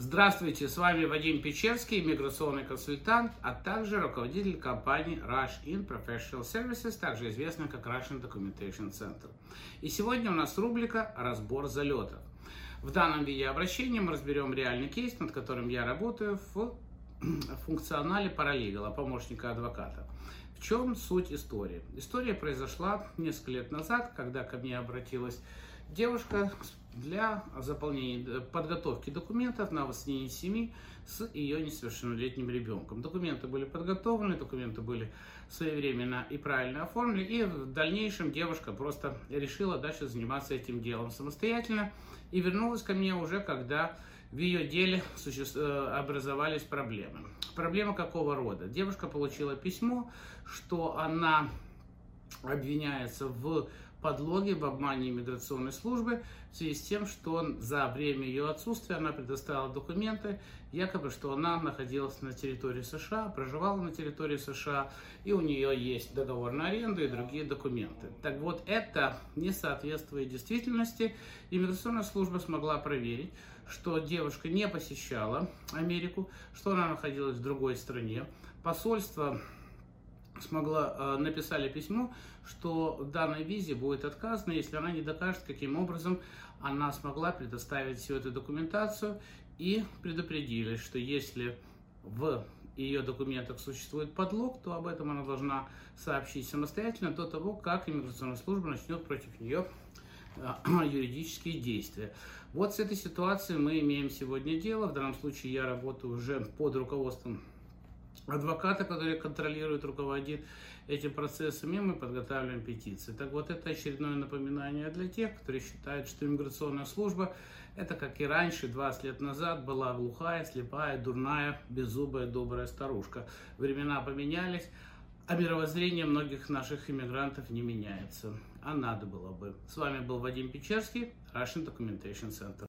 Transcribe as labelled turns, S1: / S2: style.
S1: Здравствуйте, с вами Вадим Печерский, миграционный консультант, а также руководитель компании Rush In Professional Services, также известная как Russian Documentation Center. И сегодня у нас рубрика «Разбор залетов». В данном видеообращении мы разберем реальный кейс, над которым я работаю в функционале паралегала, помощника адвоката. В чем суть истории? История произошла несколько лет назад, когда ко мне обратилась девушка для заполнения, э, подготовки документов на воссоединение семьи с ее несовершеннолетним ребенком. Документы были подготовлены, документы были своевременно и правильно оформлены, и в дальнейшем девушка просто решила дальше заниматься этим делом самостоятельно и вернулась ко мне уже, когда в ее деле э, образовались проблемы. Проблема какого рода? Девушка получила письмо, что она обвиняется в подлоге, в обмане иммиграционной службы в связи с тем, что за время ее отсутствия она предоставила документы, якобы, что она находилась на территории США, проживала на территории США, и у нее есть договор на аренду и другие документы. Так вот, это не соответствует действительности. Иммиграционная служба смогла проверить, что девушка не посещала Америку, что она находилась в другой стране. Посольство смогла, э, написали письмо, что данной визе будет отказано, если она не докажет, каким образом она смогла предоставить всю эту документацию и предупредили, что если в ее документах существует подлог, то об этом она должна сообщить самостоятельно до того, как иммиграционная служба начнет против нее э, юридические действия. Вот с этой ситуацией мы имеем сегодня дело. В данном случае я работаю уже под руководством адвоката, который контролирует, руководит этим процессом, и мы подготавливаем петиции. Так вот, это очередное напоминание для тех, которые считают, что иммиграционная служба, это как и раньше, 20 лет назад, была глухая, слепая, дурная, беззубая, добрая старушка. Времена поменялись, а мировоззрение многих наших иммигрантов не меняется. А надо было бы. С вами был Вадим Печерский, Russian Documentation Center.